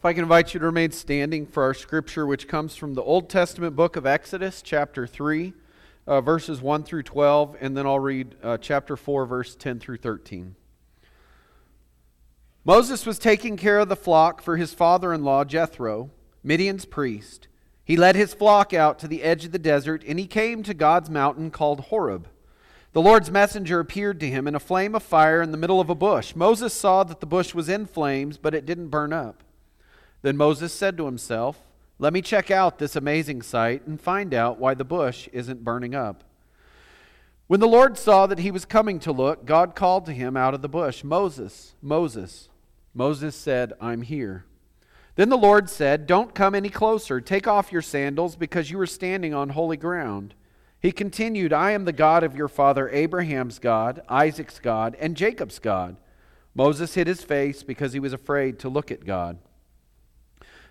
If I can invite you to remain standing for our scripture, which comes from the Old Testament book of Exodus, chapter 3, uh, verses 1 through 12, and then I'll read uh, chapter 4, verse 10 through 13. Moses was taking care of the flock for his father in law, Jethro, Midian's priest. He led his flock out to the edge of the desert, and he came to God's mountain called Horeb. The Lord's messenger appeared to him in a flame of fire in the middle of a bush. Moses saw that the bush was in flames, but it didn't burn up. Then Moses said to himself, Let me check out this amazing sight and find out why the bush isn't burning up. When the Lord saw that he was coming to look, God called to him out of the bush, Moses, Moses. Moses said, I'm here. Then the Lord said, Don't come any closer. Take off your sandals, because you are standing on holy ground. He continued, I am the God of your father Abraham's God, Isaac's God, and Jacob's God. Moses hid his face because he was afraid to look at God.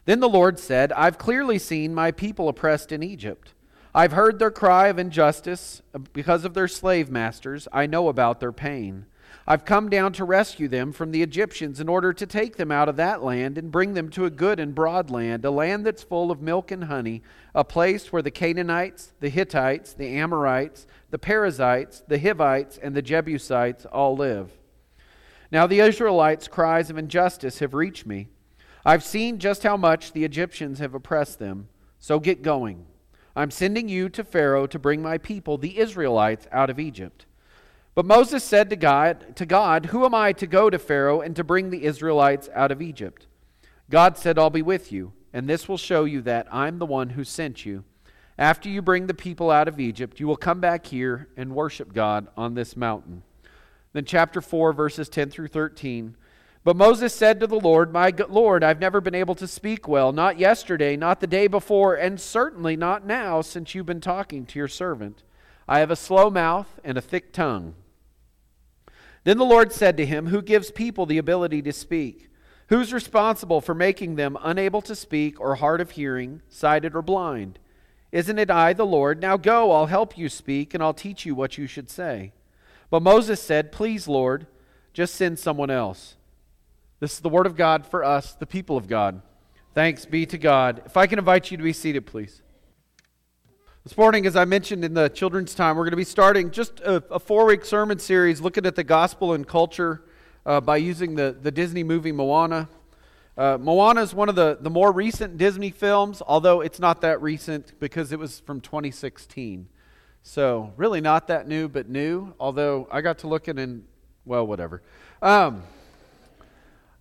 Then the Lord said, I've clearly seen my people oppressed in Egypt. I've heard their cry of injustice uh, because of their slave masters. I know about their pain. I've come down to rescue them from the Egyptians in order to take them out of that land and bring them to a good and broad land, a land that's full of milk and honey, a place where the Canaanites, the Hittites, the Amorites, the Perizzites, the Hivites, and the Jebusites all live. Now the Israelites' cries of injustice have reached me. I've seen just how much the Egyptians have oppressed them. So get going. I'm sending you to Pharaoh to bring my people, the Israelites, out of Egypt. But Moses said to God, to God, Who am I to go to Pharaoh and to bring the Israelites out of Egypt? God said, I'll be with you, and this will show you that I'm the one who sent you. After you bring the people out of Egypt, you will come back here and worship God on this mountain. Then, chapter 4, verses 10 through 13. But Moses said to the Lord, My Lord, I've never been able to speak well, not yesterday, not the day before, and certainly not now, since you've been talking to your servant. I have a slow mouth and a thick tongue. Then the Lord said to him, Who gives people the ability to speak? Who's responsible for making them unable to speak or hard of hearing, sighted or blind? Isn't it I, the Lord? Now go, I'll help you speak, and I'll teach you what you should say. But Moses said, Please, Lord, just send someone else. This is the word of God for us, the people of God. Thanks be to God. If I can invite you to be seated, please. This morning, as I mentioned in the children's time, we're going to be starting just a, a four week sermon series looking at the gospel and culture uh, by using the, the Disney movie Moana. Uh, Moana is one of the, the more recent Disney films, although it's not that recent because it was from 2016. So, really not that new, but new, although I got to look at and, well, whatever. Um,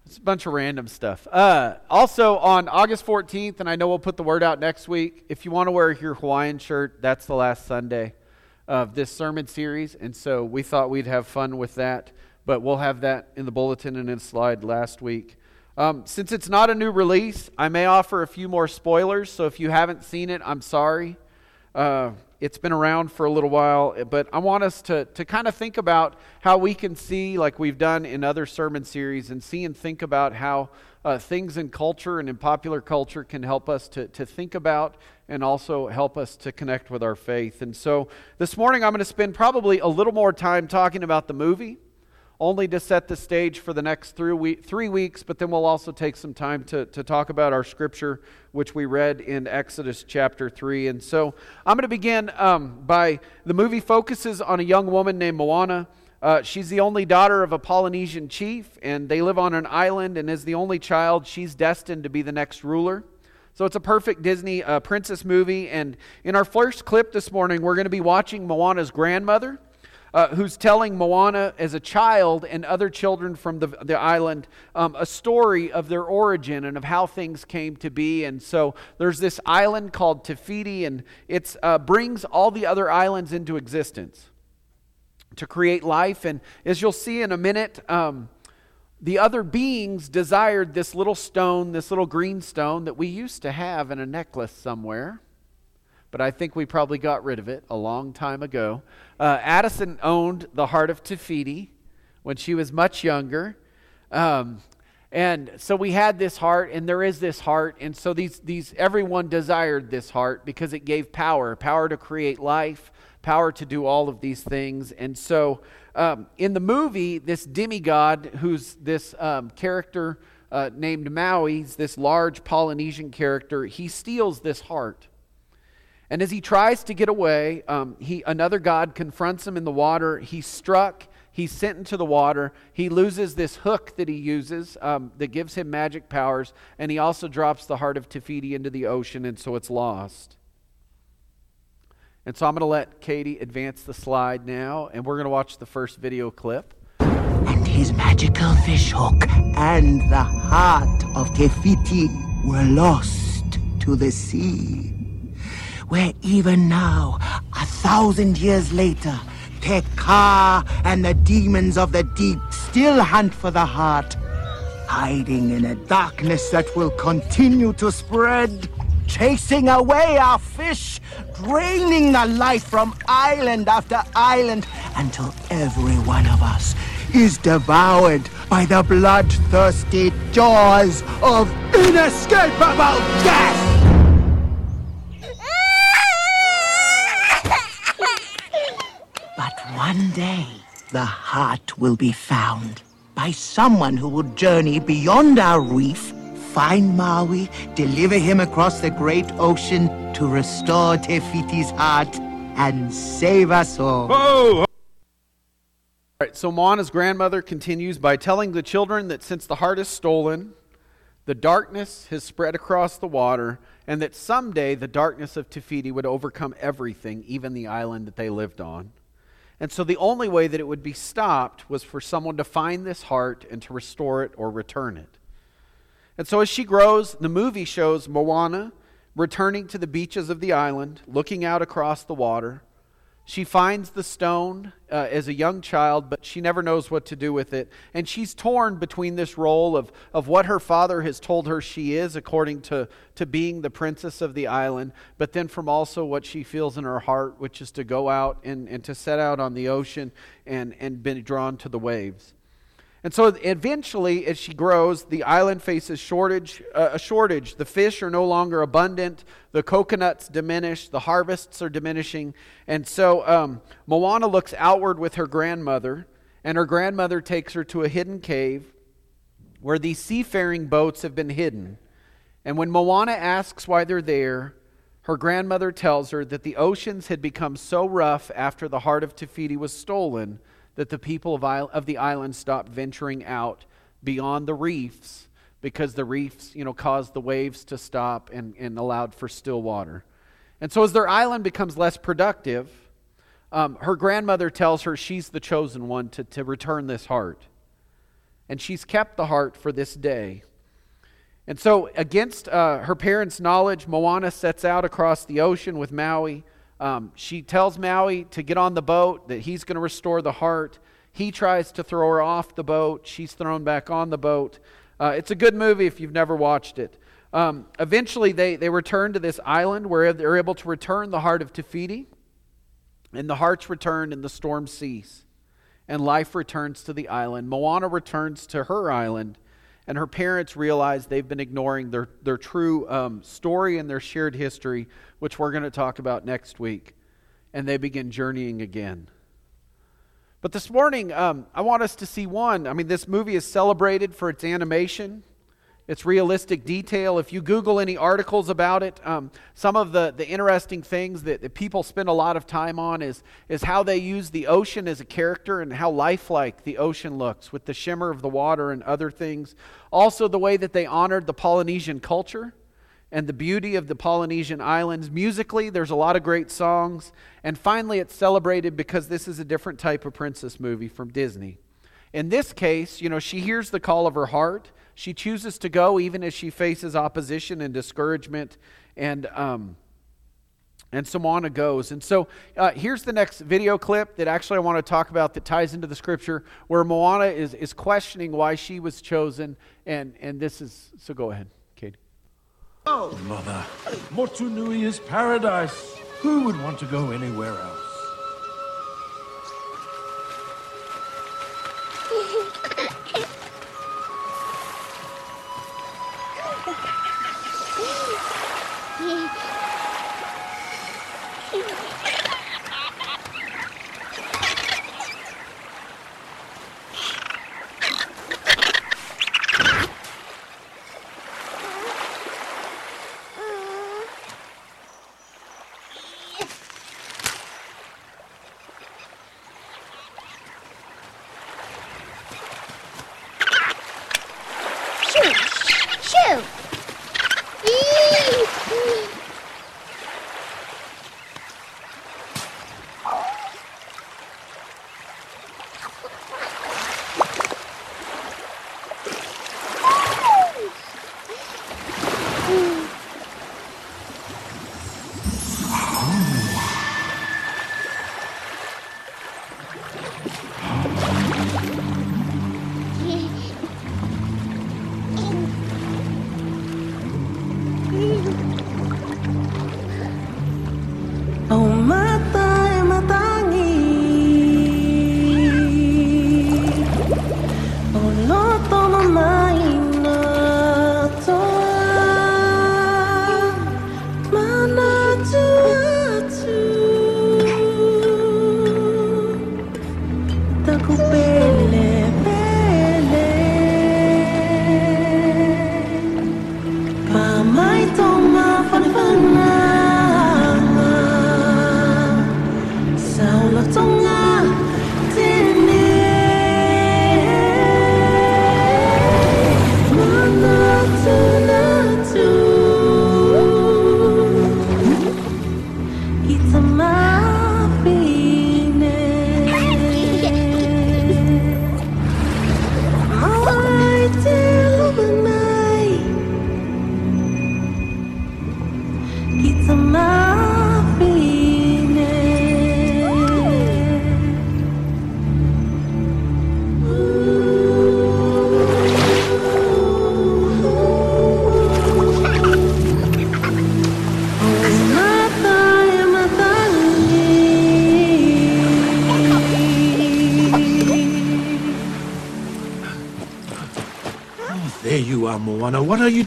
it's a bunch of random stuff. Uh, also, on August 14th, and I know we'll put the word out next week, if you want to wear your Hawaiian shirt, that's the last Sunday of this sermon series. And so we thought we'd have fun with that, but we'll have that in the bulletin and in slide last week. Um, since it's not a new release, I may offer a few more spoilers. So if you haven't seen it, I'm sorry. Uh, it's been around for a little while, but I want us to, to kind of think about how we can see, like we've done in other sermon series, and see and think about how uh, things in culture and in popular culture can help us to, to think about and also help us to connect with our faith. And so this morning I'm going to spend probably a little more time talking about the movie only to set the stage for the next three, three weeks, but then we'll also take some time to, to talk about our scripture, which we read in Exodus chapter 3. And so I'm going to begin um, by the movie focuses on a young woman named Moana. Uh, she's the only daughter of a Polynesian chief, and they live on an island, and as the only child, she's destined to be the next ruler. So it's a perfect Disney uh, princess movie. And in our first clip this morning, we're going to be watching Moana's grandmother uh, who's telling Moana as a child and other children from the, the island um, a story of their origin and of how things came to be. And so there's this island called Te Fiti, and it uh, brings all the other islands into existence to create life. And as you'll see in a minute, um, the other beings desired this little stone, this little green stone that we used to have in a necklace somewhere but I think we probably got rid of it a long time ago. Uh, Addison owned the heart of Te Fiti when she was much younger. Um, and so we had this heart, and there is this heart, and so these, these everyone desired this heart because it gave power, power to create life, power to do all of these things. And so um, in the movie, this demigod, who's this um, character uh, named Maui, this large Polynesian character, he steals this heart. And as he tries to get away, um, he, another god confronts him in the water. He's struck, he's sent into the water. He loses this hook that he uses um, that gives him magic powers, and he also drops the heart of Te Fiti into the ocean, and so it's lost. And so I'm going to let Katie advance the slide now, and we're going to watch the first video clip. And his magical fish hook and the heart of Te Fiti were lost to the sea where even now, a thousand years later, Te Kā and the demons of the deep still hunt for the heart, hiding in a darkness that will continue to spread, chasing away our fish, draining the life from island after island, until every one of us is devoured by the bloodthirsty jaws of inescapable death! One day, the heart will be found by someone who will journey beyond our reef, find Maui, deliver him across the great ocean to restore Te Fiti's heart, and save us all. Whoa! All right, so Moana's grandmother continues by telling the children that since the heart is stolen, the darkness has spread across the water, and that someday the darkness of Te Fiti would overcome everything, even the island that they lived on. And so the only way that it would be stopped was for someone to find this heart and to restore it or return it. And so as she grows, the movie shows Moana returning to the beaches of the island, looking out across the water, she finds the stone uh, as a young child, but she never knows what to do with it. And she's torn between this role of, of what her father has told her she is, according to, to being the princess of the island, but then from also what she feels in her heart, which is to go out and, and to set out on the ocean and, and be drawn to the waves. And so eventually, as she grows, the island faces shortage, uh, a shortage. The fish are no longer abundant. The coconuts diminish. The harvests are diminishing. And so um, Moana looks outward with her grandmother, and her grandmother takes her to a hidden cave where these seafaring boats have been hidden. And when Moana asks why they're there, her grandmother tells her that the oceans had become so rough after the heart of Te Fiti was stolen that the people of, of the island stopped venturing out beyond the reefs because the reefs, you know, caused the waves to stop and, and allowed for still water. And so as their island becomes less productive, um, her grandmother tells her she's the chosen one to, to return this heart. And she's kept the heart for this day. And so, against uh, her parents' knowledge, Moana sets out across the ocean with Maui um, she tells Maui to get on the boat, that he's going to restore the heart. He tries to throw her off the boat. She's thrown back on the boat. Uh, it's a good movie if you've never watched it. Um, eventually, they, they return to this island where they're able to return the heart of Te Fiti, and the hearts return and the storms cease, and life returns to the island. Moana returns to her island, and her parents realize they've been ignoring their, their true um, story and their shared history which we're going to talk about next week, and they begin journeying again. But this morning, um, I want us to see one. I mean, this movie is celebrated for its animation, its realistic detail. If you Google any articles about it, um, some of the, the interesting things that, that people spend a lot of time on is, is how they use the ocean as a character and how lifelike the ocean looks with the shimmer of the water and other things. Also, the way that they honored the Polynesian culture and the beauty of the Polynesian islands. Musically, there's a lot of great songs. And finally, it's celebrated because this is a different type of princess movie from Disney. In this case, you know, she hears the call of her heart. She chooses to go even as she faces opposition and discouragement. And, um, and Moana goes. And so uh, here's the next video clip that actually I want to talk about that ties into the scripture where Moana is, is questioning why she was chosen. And, and this is, so go ahead. Kate. Oh, Mother, Motunui is paradise. Who would want to go anywhere else?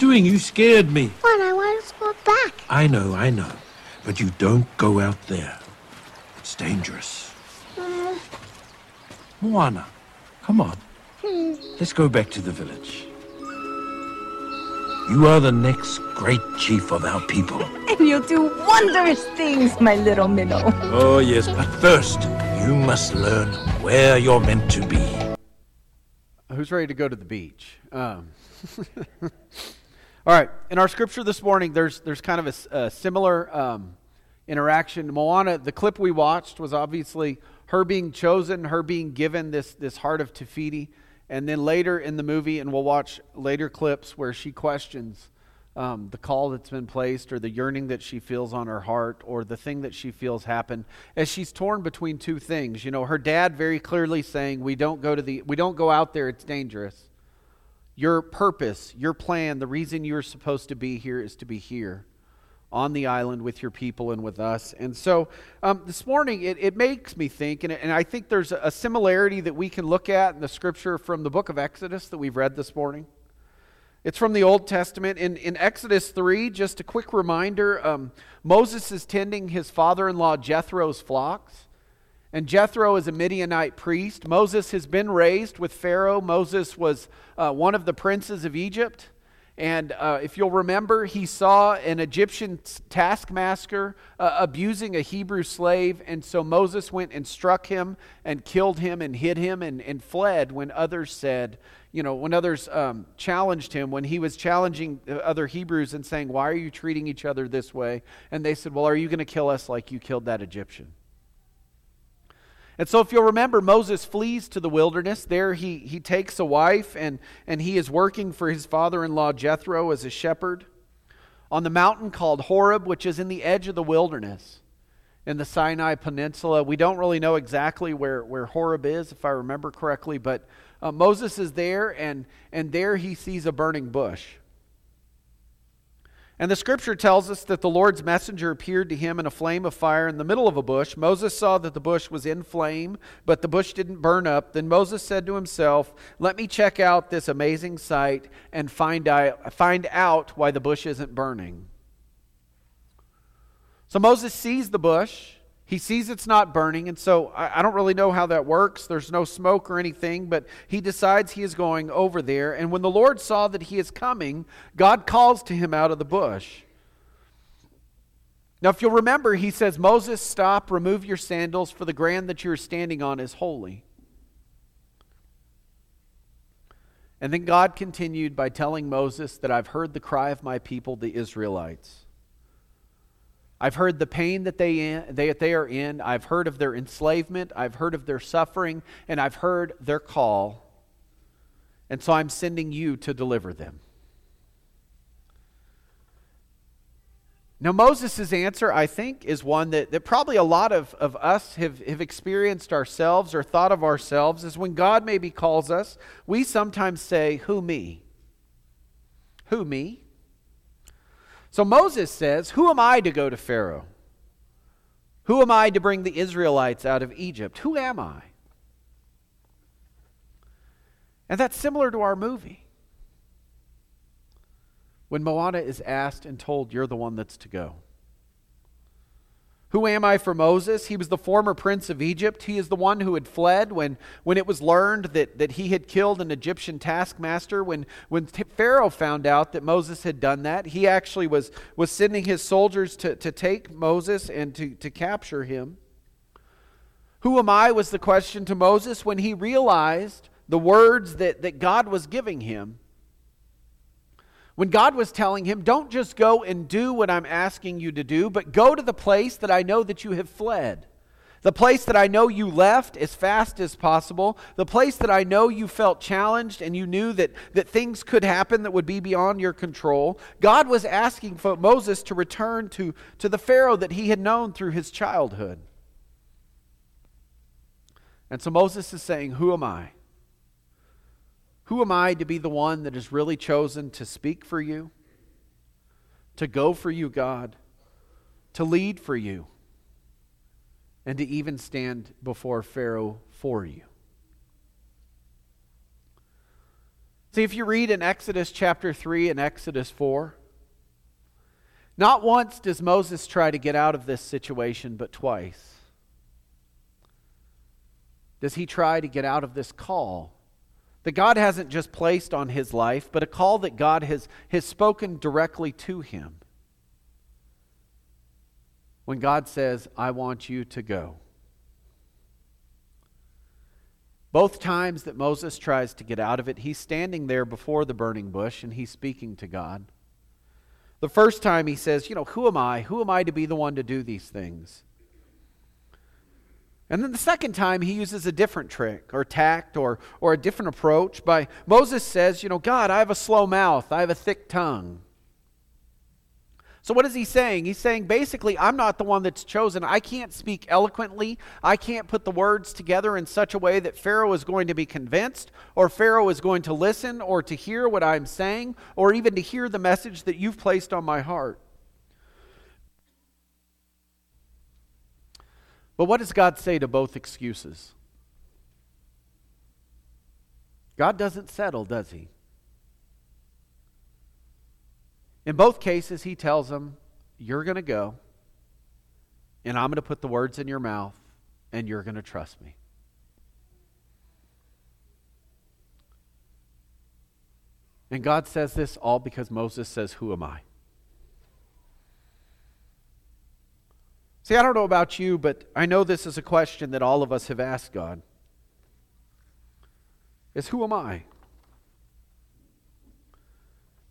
Doing? You scared me. What? I want to go back. I know, I know. But you don't go out there. It's dangerous. Moana, come on. Let's go back to the village. You are the next great chief of our people. And you'll do wondrous things, my little minnow. Oh, yes, but first, you must learn where you're meant to be. Who's ready to go to the beach? Um, all right. In our scripture this morning, there's there's kind of a similar um, interaction. Moana, the clip we watched was obviously her being chosen, her being given this this heart of Te Fiti, and then later in the movie, and we'll watch later clips where she questions um, the call that's been placed, or the yearning that she feels on her heart, or the thing that she feels happen, as she's torn between two things. You know, her dad very clearly saying, "We don't go to the, we don't go out there; it's dangerous." Your purpose, your plan, the reason you're supposed to be here is to be here on the island with your people and with us. And so um, this morning, it, it makes me think, and, and I think there's a similarity that we can look at in the scripture from the book of Exodus that we've read this morning. It's from the Old Testament. In, in Exodus 3, just a quick reminder um, Moses is tending his father in law Jethro's flocks. And Jethro is a Midianite priest. Moses has been raised with Pharaoh. Moses was uh, one of the princes of Egypt. And uh, if you'll remember, he saw an Egyptian taskmaster uh, abusing a Hebrew slave. And so Moses went and struck him and killed him and hid him and, and fled when others said, you know, when others um, challenged him, when he was challenging other Hebrews and saying, Why are you treating each other this way? And they said, Well, are you going to kill us like you killed that Egyptian? And so, if you'll remember, Moses flees to the wilderness. There, he, he takes a wife, and, and he is working for his father in law Jethro as a shepherd on the mountain called Horeb, which is in the edge of the wilderness in the Sinai Peninsula. We don't really know exactly where, where Horeb is, if I remember correctly, but uh, Moses is there, and, and there he sees a burning bush. And the scripture tells us that the Lord's messenger appeared to him in a flame of fire in the middle of a bush. Moses saw that the bush was in flame, but the bush didn't burn up. Then Moses said to himself, Let me check out this amazing sight and find out, find out why the bush isn't burning. So Moses sees the bush. He sees it's not burning, and so I, I don't really know how that works. There's no smoke or anything, but he decides he is going over there. And when the Lord saw that he is coming, God calls to him out of the bush. Now, if you'll remember, he says, Moses, stop, remove your sandals, for the ground that you're standing on is holy. And then God continued by telling Moses that I've heard the cry of my people, the Israelites. I've heard the pain that they, in, they, they are in. I've heard of their enslavement. I've heard of their suffering. And I've heard their call. And so I'm sending you to deliver them. Now, Moses' answer, I think, is one that, that probably a lot of, of us have, have experienced ourselves or thought of ourselves is when God maybe calls us, we sometimes say, Who me? Who me? So Moses says, Who am I to go to Pharaoh? Who am I to bring the Israelites out of Egypt? Who am I? And that's similar to our movie when Moana is asked and told, You're the one that's to go. Who am I for Moses? He was the former prince of Egypt. He is the one who had fled when, when it was learned that, that he had killed an Egyptian taskmaster. When, when Pharaoh found out that Moses had done that, he actually was, was sending his soldiers to, to take Moses and to, to capture him. Who am I was the question to Moses when he realized the words that, that God was giving him. When God was telling him, Don't just go and do what I'm asking you to do, but go to the place that I know that you have fled. The place that I know you left as fast as possible. The place that I know you felt challenged and you knew that, that things could happen that would be beyond your control. God was asking for Moses to return to, to the Pharaoh that he had known through his childhood. And so Moses is saying, Who am I? Who am I to be the one that is really chosen to speak for you, to go for you, God, to lead for you, and to even stand before Pharaoh for you? See, if you read in Exodus chapter 3 and Exodus 4, not once does Moses try to get out of this situation, but twice. Does he try to get out of this call that God hasn't just placed on his life, but a call that God has, has spoken directly to him. When God says, I want you to go. Both times that Moses tries to get out of it, he's standing there before the burning bush and he's speaking to God. The first time he says, You know, who am I? Who am I to be the one to do these things? And then the second time, he uses a different trick or tact or, or a different approach. By Moses says, You know, God, I have a slow mouth, I have a thick tongue. So, what is he saying? He's saying basically, I'm not the one that's chosen. I can't speak eloquently. I can't put the words together in such a way that Pharaoh is going to be convinced, or Pharaoh is going to listen, or to hear what I'm saying, or even to hear the message that you've placed on my heart. But what does God say to both excuses? God doesn't settle, does he? In both cases, he tells them, You're going to go, and I'm going to put the words in your mouth, and you're going to trust me. And God says this all because Moses says, Who am I? See, I don't know about you, but I know this is a question that all of us have asked God. Is who am I?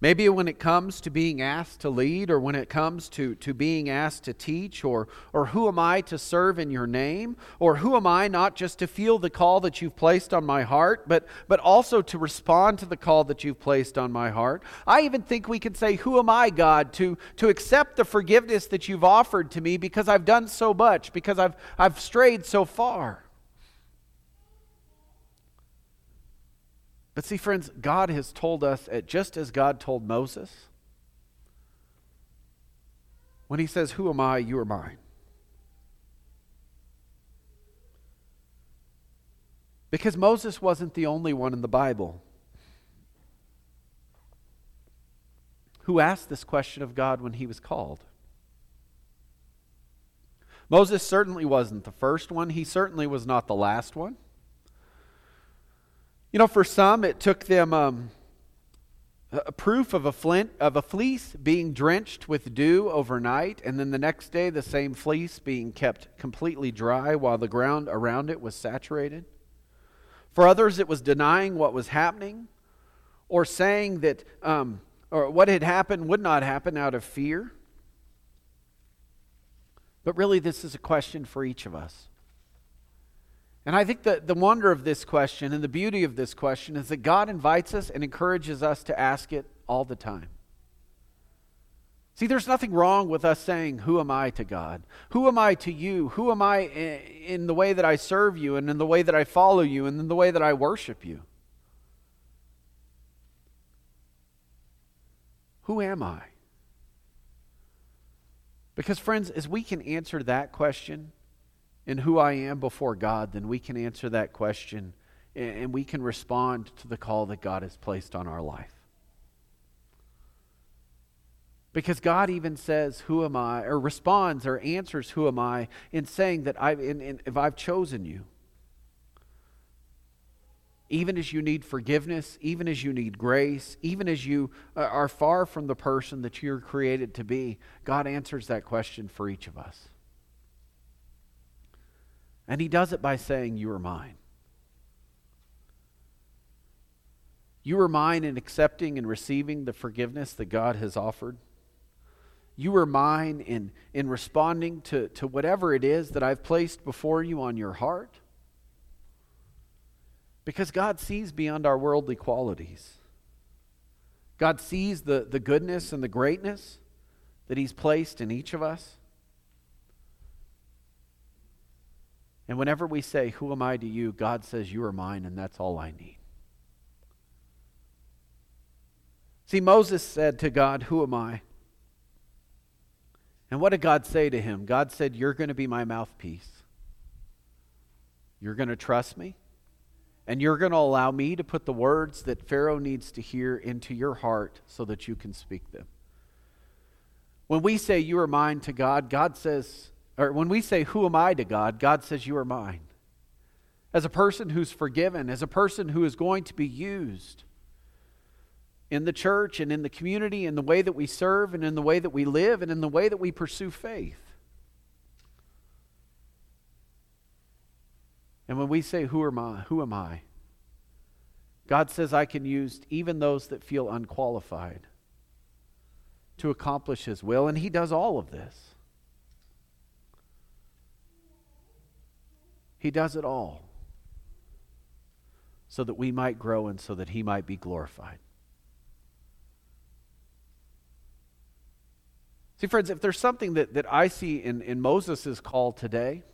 Maybe when it comes to being asked to lead, or when it comes to, to being asked to teach, or, or who am I to serve in your name, or who am I not just to feel the call that you've placed on my heart, but, but also to respond to the call that you've placed on my heart. I even think we can say, Who am I, God, to, to accept the forgiveness that you've offered to me because I've done so much, because I've, I've strayed so far. But see, friends, God has told us, that just as God told Moses, when he says, Who am I? You are mine. Because Moses wasn't the only one in the Bible who asked this question of God when he was called. Moses certainly wasn't the first one, he certainly was not the last one. You know, for some, it took them um, a proof of a flint of a fleece being drenched with dew overnight, and then the next day the same fleece being kept completely dry while the ground around it was saturated. For others, it was denying what was happening, or saying that, um, or what had happened would not happen out of fear. But really, this is a question for each of us. And I think that the wonder of this question and the beauty of this question is that God invites us and encourages us to ask it all the time. See, there's nothing wrong with us saying, Who am I to God? Who am I to you? Who am I in the way that I serve you and in the way that I follow you and in the way that I worship you? Who am I? Because, friends, as we can answer that question in who I am before God, then we can answer that question and we can respond to the call that God has placed on our life. Because God even says, Who am I? or responds or answers, Who am I? in saying that I've, in, in, if I've chosen you. Even as you need forgiveness, even as you need grace, even as you uh, are far from the person that you're created to be, God answers that question for each of us. And He does it by saying, You are mine. You are mine in accepting and receiving the forgiveness that God has offered. You are mine in, in responding to, to whatever it is that I've placed before you on your heart. Because God sees beyond our worldly qualities. God sees the, the goodness and the greatness that He's placed in each of us. And whenever we say, Who am I to you? God says, You are mine, and that's all I need. See, Moses said to God, Who am I? And what did God say to him? God said, You're going to be my mouthpiece. You're going to trust me. And you're going to allow me to put the words that Pharaoh needs to hear into your heart so that you can speak them. When we say, You are mine to God, God says, or when we say, Who am I to God, God says, You are mine. As a person who's forgiven, as a person who is going to be used in the church and in the community, in the way that we serve and in the way that we live and in the way that we pursue faith. And when we say, Who am I? Who am I? God says, I can use even those that feel unqualified to accomplish His will. And He does all of this. He does it all so that we might grow and so that He might be glorified. See, friends, if there's something that, that I see in, in Moses' call today,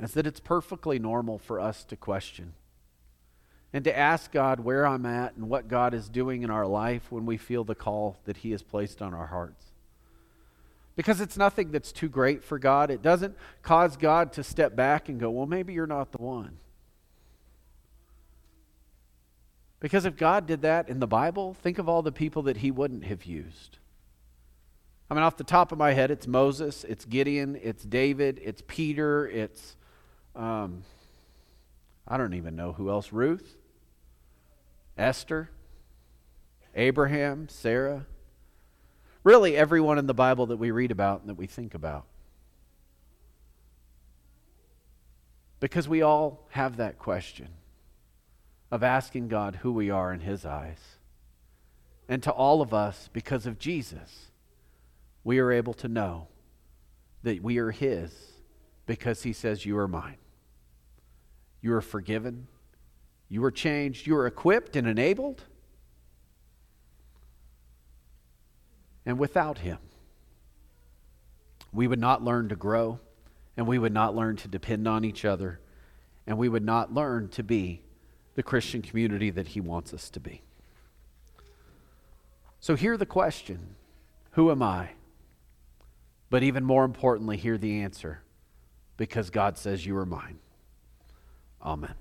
it's that it's perfectly normal for us to question and to ask God where I'm at and what God is doing in our life when we feel the call that He has placed on our hearts. Because it's nothing that's too great for God. It doesn't cause God to step back and go, well, maybe you're not the one. Because if God did that in the Bible, think of all the people that He wouldn't have used. I mean, off the top of my head, it's Moses, it's Gideon, it's David, it's Peter, it's, um, I don't even know who else, Ruth, Esther, Abraham, Sarah. Really, everyone in the Bible that we read about and that we think about. Because we all have that question of asking God who we are in His eyes. And to all of us, because of Jesus we are able to know that we are His because He says, You are mine. You are forgiven. You are changed. You are equipped and enabled. And without Him, we would not learn to grow, and we would not learn to depend on each other, and we would not learn to be the Christian community that He wants us to be. So, hear the question Who am I? But even more importantly, hear the answer because God says, You are mine. Amen.